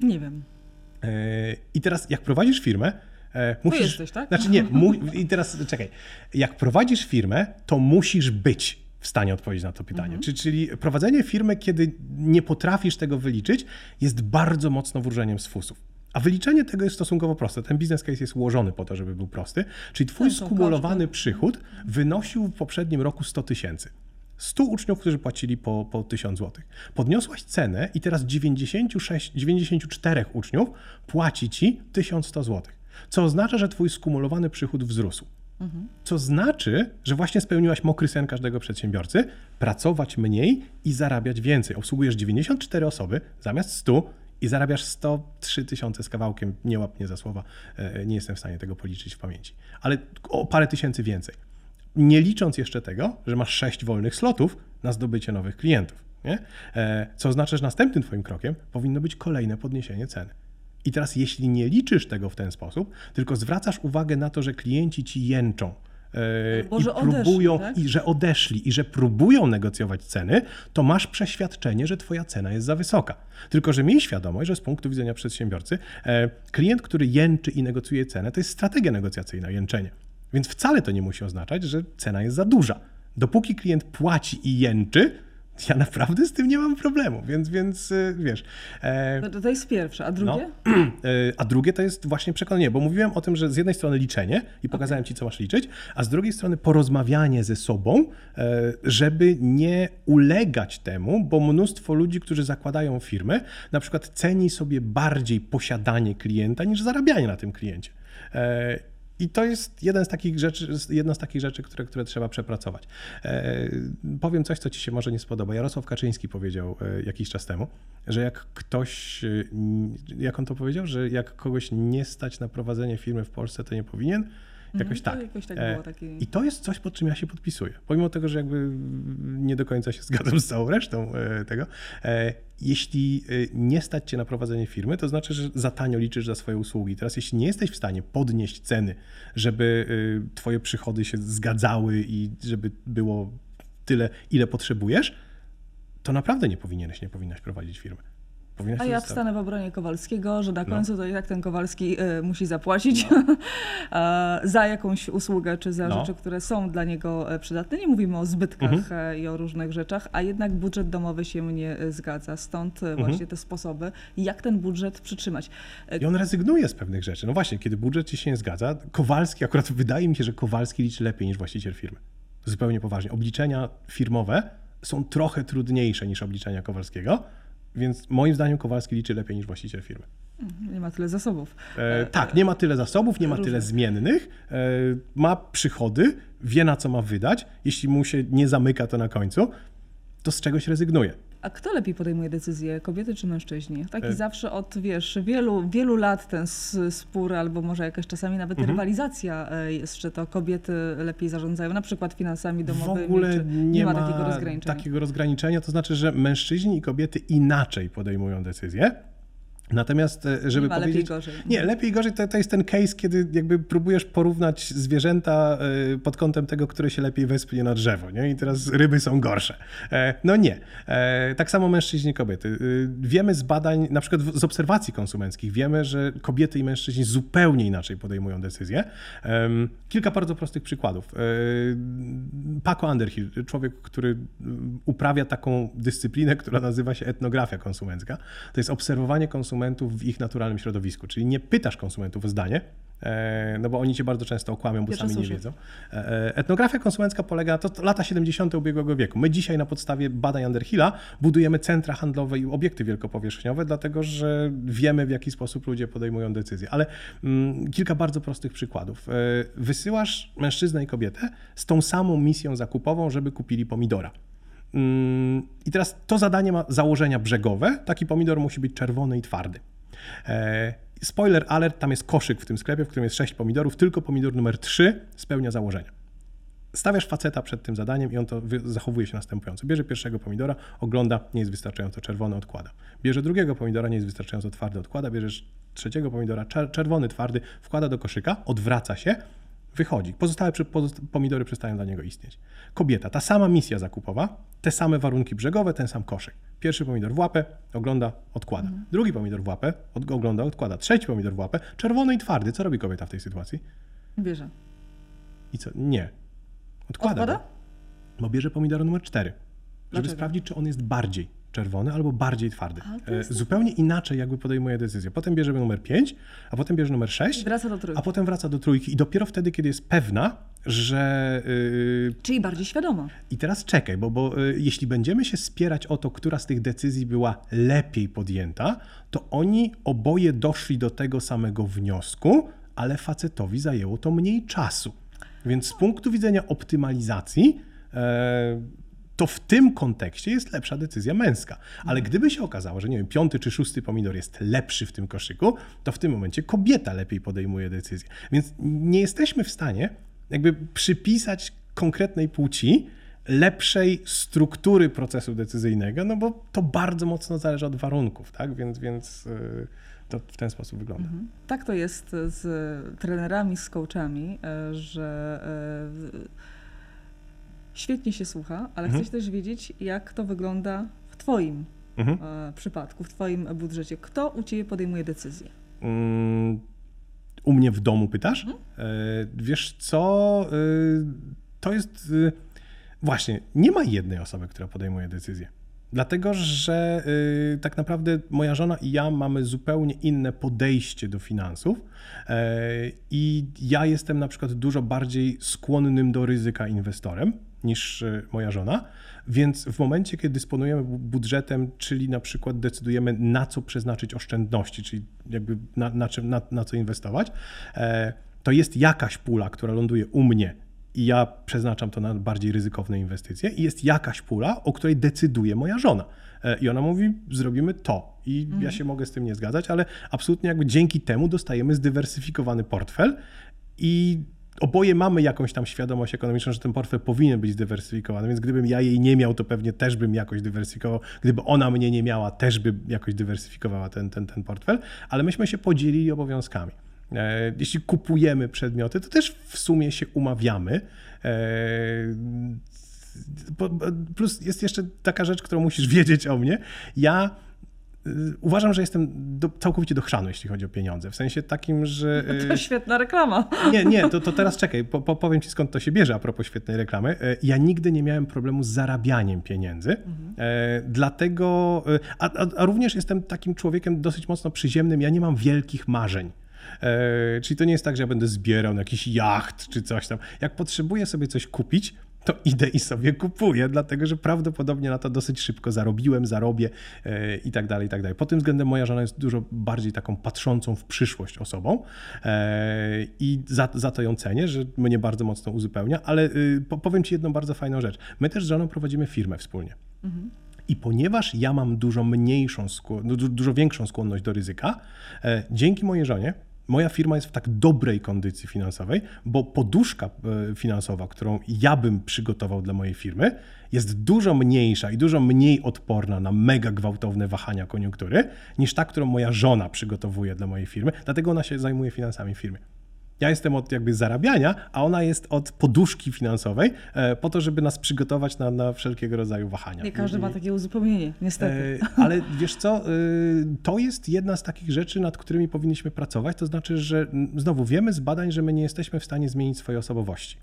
Nie wiem. E, I teraz, jak prowadzisz firmę, e, musisz. To jesteś, tak? Znaczy nie, mu... i teraz czekaj. Jak prowadzisz firmę, to musisz być w stanie odpowiedzieć na to pytanie. Mhm. Czyli prowadzenie firmy, kiedy nie potrafisz tego wyliczyć, jest bardzo mocno wróżeniem z fusów. A wyliczenie tego jest stosunkowo proste. Ten business case jest ułożony po to, żeby był prosty. Czyli twój skumulowany przychód wynosił w poprzednim roku 100 tysięcy. 100 uczniów, którzy płacili po, po 1000 zł. Podniosłaś cenę i teraz 96, 94 uczniów płaci ci 1100 zł. Co oznacza, że twój skumulowany przychód wzrósł. Co znaczy, że właśnie spełniłaś mokry sen każdego przedsiębiorcy, pracować mniej i zarabiać więcej. Obsługujesz 94 osoby zamiast 100 i zarabiasz 103 tysiące z kawałkiem, nie łap mnie za słowa, e, nie jestem w stanie tego policzyć w pamięci, ale o parę tysięcy więcej. Nie licząc jeszcze tego, że masz 6 wolnych slotów na zdobycie nowych klientów. Nie? E, co oznacza, że następnym Twoim krokiem powinno być kolejne podniesienie ceny. I teraz, jeśli nie liczysz tego w ten sposób, tylko zwracasz uwagę na to, że klienci ci jęczą, Albo, i że próbują, odeszli, tak? i że odeszli, i że próbują negocjować ceny, to masz przeświadczenie, że twoja cena jest za wysoka. Tylko, że miej świadomość, że z punktu widzenia przedsiębiorcy, e, klient, który jęczy i negocjuje cenę, to jest strategia negocjacyjna, jęczenie. Więc wcale to nie musi oznaczać, że cena jest za duża. Dopóki klient płaci i jęczy, ja naprawdę z tym nie mam problemu, więc, więc e, wiesz. e, No to, to jest pierwsze, a drugie? no. E, A drugie to jest właśnie przekonanie, bo mówiłem o tym, że z jednej strony liczenie i pokazałem ci, co masz liczyć, a z drugiej strony porozmawianie ze sobą, e, żeby nie ulegać temu, bo mnóstwo ludzi, którzy zakładają firmy, na przykład ceni sobie bardziej posiadanie klienta niż zarabianie na tym kliencie. I to jest jeden z takich rzeczy, jedna z takich rzeczy, które, które trzeba przepracować. E, powiem coś, co ci się może nie spodoba. Jarosław Kaczyński powiedział e, jakiś czas temu, że jak ktoś, e, jak on to powiedział, że jak kogoś nie stać na prowadzenie firmy w Polsce, to nie powinien. Jakoś Mhm, to tak. jakoś tak E, było, taki- I to jest coś, pod czym ja się podpisuję. Pomimo tego, że jakby nie do końca się zgadzam z całą resztą e, tego. E, Jeśli nie stać cię na prowadzenie firmy, to znaczy, że za tanio liczysz za swoje usługi. Teraz, jeśli nie jesteś w stanie podnieść ceny, żeby twoje przychody się zgadzały i żeby było tyle, ile potrzebujesz, to naprawdę nie powinieneś, nie powinnaś prowadzić firmy. Powinnaś A ja wstanę w obronie Kowalskiego, że na No. końcu to i tak ten Kowalski e, musi zapłacić e, za jakąś usługę czy za No. rzeczy, które są dla niego e, przydatne. Nie mówimy o zbytkach Mhm. e, i o różnych rzeczach, a jednak budżet domowy się nie e, zgadza. Stąd Mhm. właśnie te sposoby, jak ten budżet przytrzymać. I on rezygnuje z pewnych rzeczy. No właśnie, kiedy budżet ci się nie zgadza, Kowalski, akurat wydaje mi się, że Kowalski liczy lepiej niż właściciel firmy. Zupełnie poważnie. Obliczenia firmowe są trochę trudniejsze niż obliczenia Kowalskiego, więc moim zdaniem Kowalski liczy lepiej niż właściciel firmy. Nie ma tyle zasobów. E, tak, nie ma tyle zasobów, nie ma tyle zmiennych, e, ma przychody, wie na co ma wydać. Jeśli mu się nie zamyka to na końcu, to z czegoś rezygnuje. A kto lepiej podejmuje decyzje, kobiety czy mężczyźni? Taki E- zawsze od, wiesz, wielu, wielu lat ten spór, albo może jakaś czasami nawet Mhm. rywalizacja e, jest, czy to kobiety lepiej zarządzają, na przykład finansami W domowymi, ogóle czy nie, ma, takiego rozgraniczenia. takiego rozgraniczenia, to znaczy, że mężczyźni i kobiety inaczej podejmują decyzje. Natomiast, e, żeby nie ma lepiej powiedzieć. gorzej. Nie, lepiej gorzej to, to jest ten case, kiedy jakby próbujesz porównać zwierzęta e, pod kątem tego, które się lepiej wespnie na drzewo, nie? I teraz ryby są gorsze. E, No nie. Tak samo mężczyźni i kobiety. Wiemy z badań, na przykład z obserwacji konsumenckich, wiemy, że kobiety i mężczyźni zupełnie inaczej podejmują decyzje. Kilka bardzo prostych przykładów. Paco Underhill, człowiek, który uprawia taką dyscyplinę, która nazywa się etnografia konsumencka. To jest obserwowanie konsumentów w ich naturalnym środowisku, czyli nie pytasz konsumentów o zdanie, e, no bo oni cię bardzo często okłamią, bo Pierwsze sami nie wiedzą. E, e, Etnografia konsumencka polega na to, to lata 70. ubiegłego wieku. My dzisiaj na podstawie badań Underhilla budujemy centra handlowe i obiekty wielkopowierzchniowe, dlatego że wiemy, w jaki sposób ludzie podejmują decyzje. Ale mm, kilka bardzo prostych przykładów. Wysyłasz mężczyznę i kobietę z tą samą misją zakupową, żeby kupili pomidora. Mm, I teraz to zadanie ma założenia brzegowe. Taki pomidor musi być czerwony i twardy. E, Spoiler alert, tam jest koszyk w tym sklepie, w którym jest 6 pomidorów, tylko pomidor numer 3 spełnia założenia. Stawiasz faceta przed tym zadaniem i on to zachowuje się następująco. Bierze pierwszego pomidora, ogląda, nie jest wystarczająco czerwony, odkłada. Bierze drugiego pomidora, nie jest wystarczająco twardy, odkłada. Bierzesz trzeciego pomidora, czer- czerwony, twardy, wkłada do koszyka, odwraca się, wychodzi. Pozostałe pomidory przestają dla niego istnieć. Kobieta, ta sama misja zakupowa, te same warunki brzegowe, ten sam koszyk. Pierwszy pomidor w łapę, ogląda, odkłada. Drugi pomidor w łapę, od, ogląda, odkłada. Trzeci pomidor w łapę, czerwony i twardy. Co robi kobieta w tej sytuacji? Bierze. I co? Nie. Odkłada. Odkłada? Bo bierze pomidor numer 4. Żeby Dlaczego? sprawdzić, czy on jest bardziej czerwony albo bardziej twardy. A, E, jest- Zupełnie inaczej jakby podejmuje decyzję. Potem bierze numer 5, a potem bierze numer 6, I wraca do trójki. a potem wraca do trójki. I dopiero wtedy, kiedy jest pewna, że yy, Czyli bardziej świadoma. i teraz czekaj, bo, bo y, jeśli będziemy się spierać o to, która z tych decyzji była lepiej podjęta, to oni oboje doszli do tego samego wniosku, ale facetowi zajęło to mniej czasu. Więc z punktu widzenia optymalizacji, e, to w tym kontekście jest lepsza decyzja męska. Ale gdyby się okazało, że nie wiem, piąty czy szósty pomidor jest lepszy w tym koszyku, to w tym momencie kobieta lepiej podejmuje decyzję. Więc nie jesteśmy w stanie jakby przypisać konkretnej płci lepszej struktury procesu decyzyjnego, no bo to bardzo mocno zależy od warunków, tak? Więc, więc yy, to w ten sposób wygląda. Mhm. Tak to jest z trenerami, z coachami, e, że e, świetnie się słucha, ale mhm. chcesz też wiedzieć, jak to wygląda w Twoim mhm. E, przypadku, w Twoim budżecie. Kto u Ciebie podejmuje decyzję? Mm, u mnie w domu pytasz? Mhm. Wiesz co? To jest Właśnie, nie ma jednej osoby, która podejmuje decyzję. Dlatego, że y, tak naprawdę moja żona i ja mamy zupełnie inne podejście do finansów y, i ja jestem na przykład dużo bardziej skłonnym do ryzyka inwestorem niż y, moja żona, więc w momencie, kiedy dysponujemy budżetem, czyli na przykład decydujemy na co przeznaczyć oszczędności, czyli jakby na, na, czym, na, na co inwestować, e, to jest jakaś pula, która ląduje u mnie i ja przeznaczam to na bardziej ryzykowne inwestycje i jest jakaś pula, o której decyduje moja żona. E, I ona mówi, zrobimy to. I mhm. ja się mogę z tym nie zgadzać, ale absolutnie jakby dzięki temu dostajemy zdywersyfikowany portfel i oboje mamy jakąś tam świadomość ekonomiczną, że ten portfel powinien być zdywersyfikowany, więc gdybym ja jej nie miał, to pewnie też bym jakoś dywersyfikował. Gdyby ona mnie nie miała, też by jakoś dywersyfikowała ten, ten, ten portfel, ale myśmy się podzielili obowiązkami. E, jeśli kupujemy przedmioty, to też w sumie się umawiamy. E, plus jest jeszcze taka rzecz, którą musisz wiedzieć o mnie. Ja e, uważam, że jestem do, całkowicie dochrzany, jeśli chodzi o pieniądze. W sensie takim, że. No to świetna reklama. Nie, nie, to, to teraz czekaj, po, po, powiem ci skąd to się bierze a propos świetnej reklamy. Ja nigdy nie miałem problemu z zarabianiem pieniędzy, mhm. dlatego. A, a, a również jestem takim człowiekiem dosyć mocno przyziemnym. Ja nie mam wielkich marzeń. E, czyli to nie jest tak, że ja będę zbierał na jakiś jacht czy coś tam. Jak potrzebuję sobie coś kupić, to idę i sobie kupuję, dlatego że prawdopodobnie na to dosyć szybko zarobiłem, zarobię e, i tak dalej, i tak dalej. Pod tym względem moja żona jest dużo bardziej taką patrzącą w przyszłość osobą e, i za, za to ją cenię, że mnie bardzo mocno uzupełnia, ale y, powiem Ci jedną bardzo fajną rzecz. My też z żoną prowadzimy firmę wspólnie. Mhm. I ponieważ ja mam dużo mniejszą, dużo większą skłonność do ryzyka, dzięki mojej żonie moja firma jest w tak dobrej kondycji finansowej, bo poduszka e, finansowa, którą ja bym przygotował dla mojej firmy, jest dużo mniejsza i dużo mniej odporna na mega gwałtowne wahania koniunktury niż ta, którą moja żona przygotowuje dla mojej firmy. Dlatego ona się zajmuje finansami firmy. Ja jestem od jakby zarabiania, a ona jest od poduszki finansowej, e, po to, żeby nas przygotować na, na wszelkiego rodzaju wahania. Nie każdy ma takie uzupełnienie, niestety. E, ale wiesz co, e, to jest jedna z takich rzeczy, nad którymi powinniśmy pracować. To znaczy, że znowu wiemy z badań, że my nie jesteśmy w stanie zmienić swojej osobowości.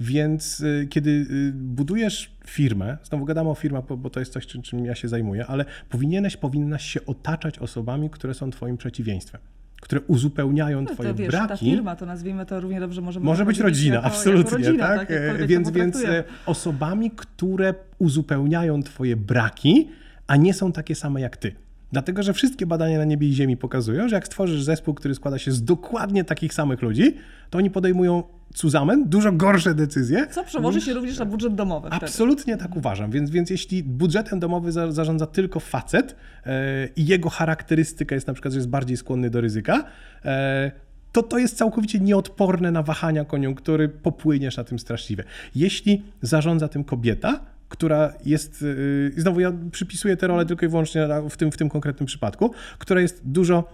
Więc kiedy budujesz firmę, znowu gadamy o firmach, bo to jest coś, czym, czym ja się zajmuję, ale powinieneś, powinnaś się otaczać osobami, które są twoim przeciwieństwem które uzupełniają no, twoje wiesz, braki. Ta firma, to nazwijmy to równie dobrze może Może być rodzina, jako, absolutnie, jako rodzina, tak? tak więc, więc e, osobami, które uzupełniają twoje braki, a nie są takie same jak ty. Dlatego, że wszystkie badania na niebie i ziemi pokazują, że jak stworzysz zespół, który składa się z dokładnie takich samych ludzi, to oni podejmują cuzamen, dużo gorsze decyzje. Co przełoży się również na budżet domowy. Absolutnie wtedy. tak uważam. Więc, więc jeśli budżetem domowy za, zarządza tylko facet e, i jego charakterystyka jest na przykład, że jest bardziej skłonny do ryzyka, e, to to jest całkowicie nieodporne na wahania koniunktury, popłyniesz na tym straszliwie. Jeśli zarządza tym kobieta, która jest, yy, znowu ja przypisuję tę rolę tylko i wyłącznie w tym, w tym konkretnym przypadku, która jest dużo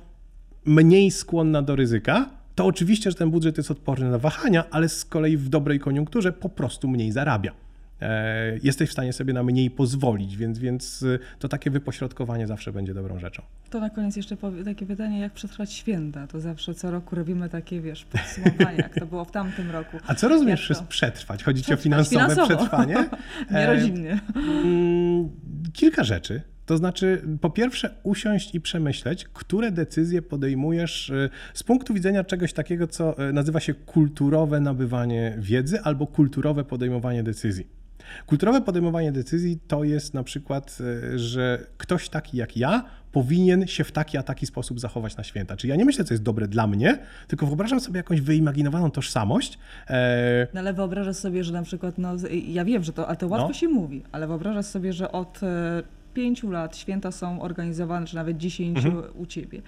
mniej skłonna do ryzyka, to oczywiście, że ten budżet jest odporny na wahania, ale z kolei w dobrej koniunkturze po prostu mniej zarabia. E, jesteś w stanie sobie na mniej pozwolić, więc, więc y, to takie wypośrodkowanie zawsze będzie dobrą rzeczą. To na koniec jeszcze takie pytanie, jak przetrwać święta? To zawsze co roku robimy takie, wiesz, podsumowania, jak to było w tamtym roku. A co rozumiesz przez przetrwać? Chodzi ci o finansowe finansowo. przetrwanie? Nie rodzinnie. Mm, kilka rzeczy. To znaczy, po pierwsze, usiąść i przemyśleć, które decyzje podejmujesz y, z punktu widzenia czegoś takiego, co y, nazywa się kulturowe nabywanie wiedzy albo kulturowe podejmowanie decyzji. Kulturowe podejmowanie decyzji to jest na przykład, y, że ktoś taki jak ja powinien się w taki a taki sposób zachować na święta. Czyli ja nie myślę, co jest dobre dla mnie, tylko wyobrażam sobie jakąś wyimaginowaną tożsamość. E, No ale wyobrażasz sobie, że na przykład, no ja wiem, że to, a to łatwo No. się mówi, ale wyobrażasz sobie, że od e, pięciu lat święta są organizowane, czy nawet dziesięciu Mhm. u ciebie.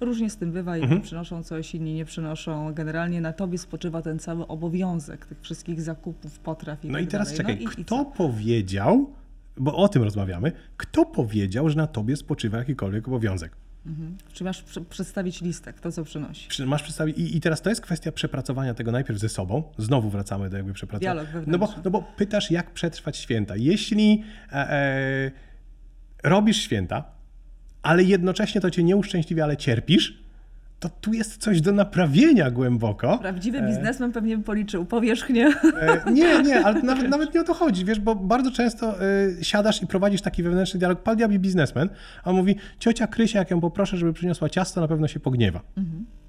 Różnie z tym bywa, jedni przynoszą coś, inni nie przynoszą. Generalnie na tobie spoczywa ten cały obowiązek tych wszystkich zakupów, potraw i no tak i teraz dalej. czekaj, no i, i kto co? powiedział, bo o tym rozmawiamy, kto powiedział, że na tobie spoczywa jakikolwiek obowiązek? Mhm. Czy masz pr- przedstawić listę, kto co przynosi? Przy- Masz przedstawić. I, I teraz to jest kwestia przepracowania tego najpierw ze sobą. Znowu wracamy do jakby przepracowania. No bo, no bo pytasz, jak przetrwać święta. Jeśli e, e, robisz święta, ale jednocześnie to cię nie uszczęśliwia, ale cierpisz, to tu jest coś do naprawienia głęboko. Prawdziwy biznesmen pewnie by policzył powierzchnię. E, nie, nie, ale nawet, nawet nie o to chodzi, wiesz, bo bardzo często e, siadasz i prowadzisz taki wewnętrzny dialog. Pan diabli biznesmen, a on mówi, ciocia Krysia, jak ją poproszę, żeby przyniosła ciasto, na pewno się pogniewa.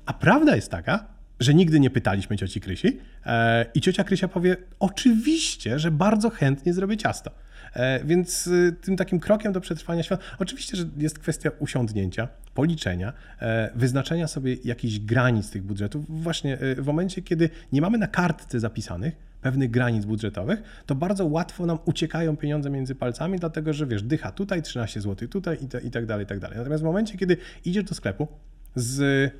A prawda jest taka, że nigdy nie pytaliśmy cioci Krysi e, i ciocia Krysia powie, oczywiście, że bardzo chętnie zrobię ciasto. E, więc y, tym takim krokiem do przetrwania świąt, oczywiście, że jest kwestia usiądnięcia, policzenia, e, wyznaczenia sobie jakichś granic tych budżetów. Właśnie e, w momencie, kiedy nie mamy na kartce zapisanych pewnych granic budżetowych, to bardzo łatwo nam uciekają pieniądze między palcami, dlatego że wiesz, dycha tutaj, 13 zł tutaj i tak dalej, i tak dalej. Natomiast w momencie, kiedy idziesz do sklepu z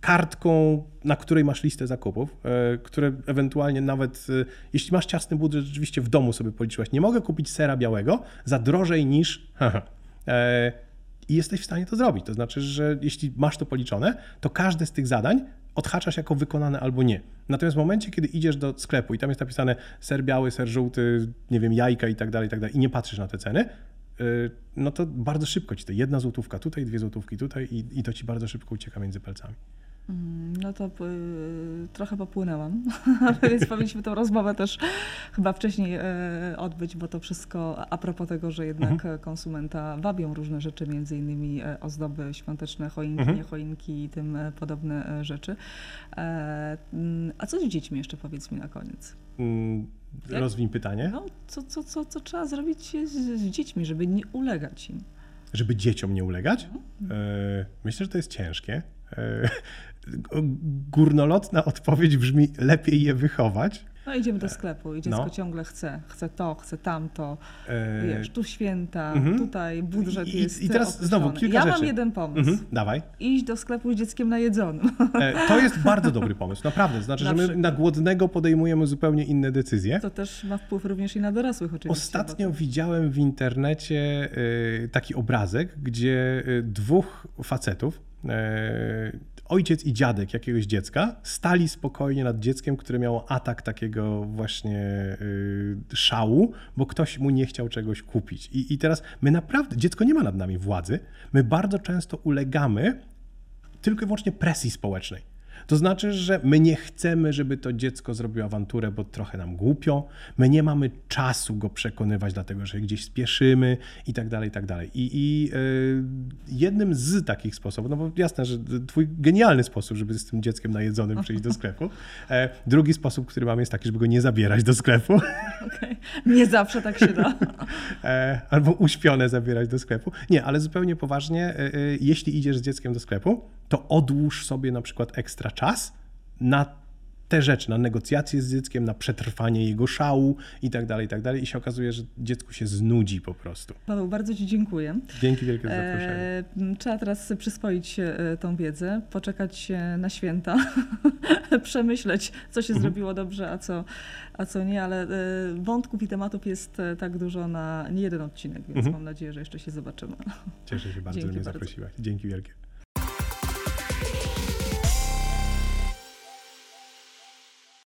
kartką, na której masz listę zakupów, e, które ewentualnie nawet, e, jeśli masz ciasny budżet, rzeczywiście w domu sobie policzyłeś, nie mogę kupić sera białego za drożej niż... e, I jesteś w stanie to zrobić. To znaczy, że jeśli masz to policzone, to każde z tych zadań odhaczasz jako wykonane albo nie. Natomiast w momencie, kiedy idziesz do sklepu i tam jest napisane ser biały, ser żółty, nie wiem, jajka i tak dalej, i tak dalej, i nie patrzysz na te ceny, no to bardzo szybko ci to jedna złotówka tutaj, dwie złotówki tutaj i, i to ci bardzo szybko ucieka między palcami. Mm, No to y, trochę popłynęłam, więc powinniśmy tę rozmowę też chyba wcześniej y, odbyć, bo to wszystko a propos tego, że jednak Mhm. konsumenta wabią różne rzeczy, między innymi e, ozdoby świąteczne, choinki, Mhm. nie choinki i tym e, podobne rzeczy. E, mm, A co z dziećmi jeszcze powiedz mi na koniec? Mm, Jak? Rozwiń pytanie. No, co, co, co, co trzeba zrobić z, z dziećmi, żeby nie ulegać im? Żeby dzieciom nie ulegać? Mhm. Myślę, że to jest ciężkie. E, Górnolotna odpowiedź brzmi lepiej je wychować. No idziemy do sklepu i dziecko No. ciągle chce, chce to, chce tamto, E, wiesz, tu święta, mhm. tutaj budżet I- jest i teraz znowu kilka Ja mam rzeczy. jeden pomysł. Mhm, dawaj. Iść do sklepu z dzieckiem najedzonym. E, To jest bardzo dobry pomysł, naprawdę. Znaczy, Na że my na głodnego podejmujemy zupełnie inne decyzje. To też ma wpływ również i na dorosłych oczywiście. Ostatnio to- widziałem w internecie taki obrazek, gdzie dwóch facetów, ojciec i dziadek jakiegoś dziecka, stali spokojnie nad dzieckiem, które miało atak takiego właśnie y, szału, bo ktoś mu nie chciał czegoś kupić. I, I teraz my naprawdę, dziecko nie ma nad nami władzy, my bardzo często ulegamy tylko i wyłącznie presji społecznej. To znaczy, że my nie chcemy, żeby to dziecko zrobiło awanturę, bo trochę nam głupio. My nie mamy czasu go przekonywać, dlatego że gdzieś spieszymy i tak dalej, i tak dalej. I, i y, jednym z takich sposobów, no bo jasne, że twój genialny sposób, żeby z tym dzieckiem najedzonym przyjść do sklepu. E, drugi sposób, który mam jest taki, żeby go nie zabierać do sklepu. Okej. Nie zawsze tak się da. e, albo uśpione zabierać do sklepu. Nie, ale zupełnie poważnie, e, e, jeśli idziesz z dzieckiem do sklepu, to odłóż sobie na przykład ekstra czas na te rzeczy, na negocjacje z dzieckiem, na przetrwanie jego szału i tak dalej, i tak dalej. I się okazuje, że dziecku się znudzi po prostu. Paweł, bardzo Ci dziękuję. Dzięki wielkie za zaproszenie. E, m, trzeba teraz przyswoić e, tą wiedzę, poczekać na święta, przemyśleć, co się Mhm. zrobiło dobrze, a co, a co nie, ale e, wątków i tematów jest e, tak dużo na nie jeden odcinek, więc Mhm. mam nadzieję, że jeszcze się zobaczymy. Cieszę się bardzo, że dzięki mnie bardzo. zaprosiłaś. Dzięki wielkie.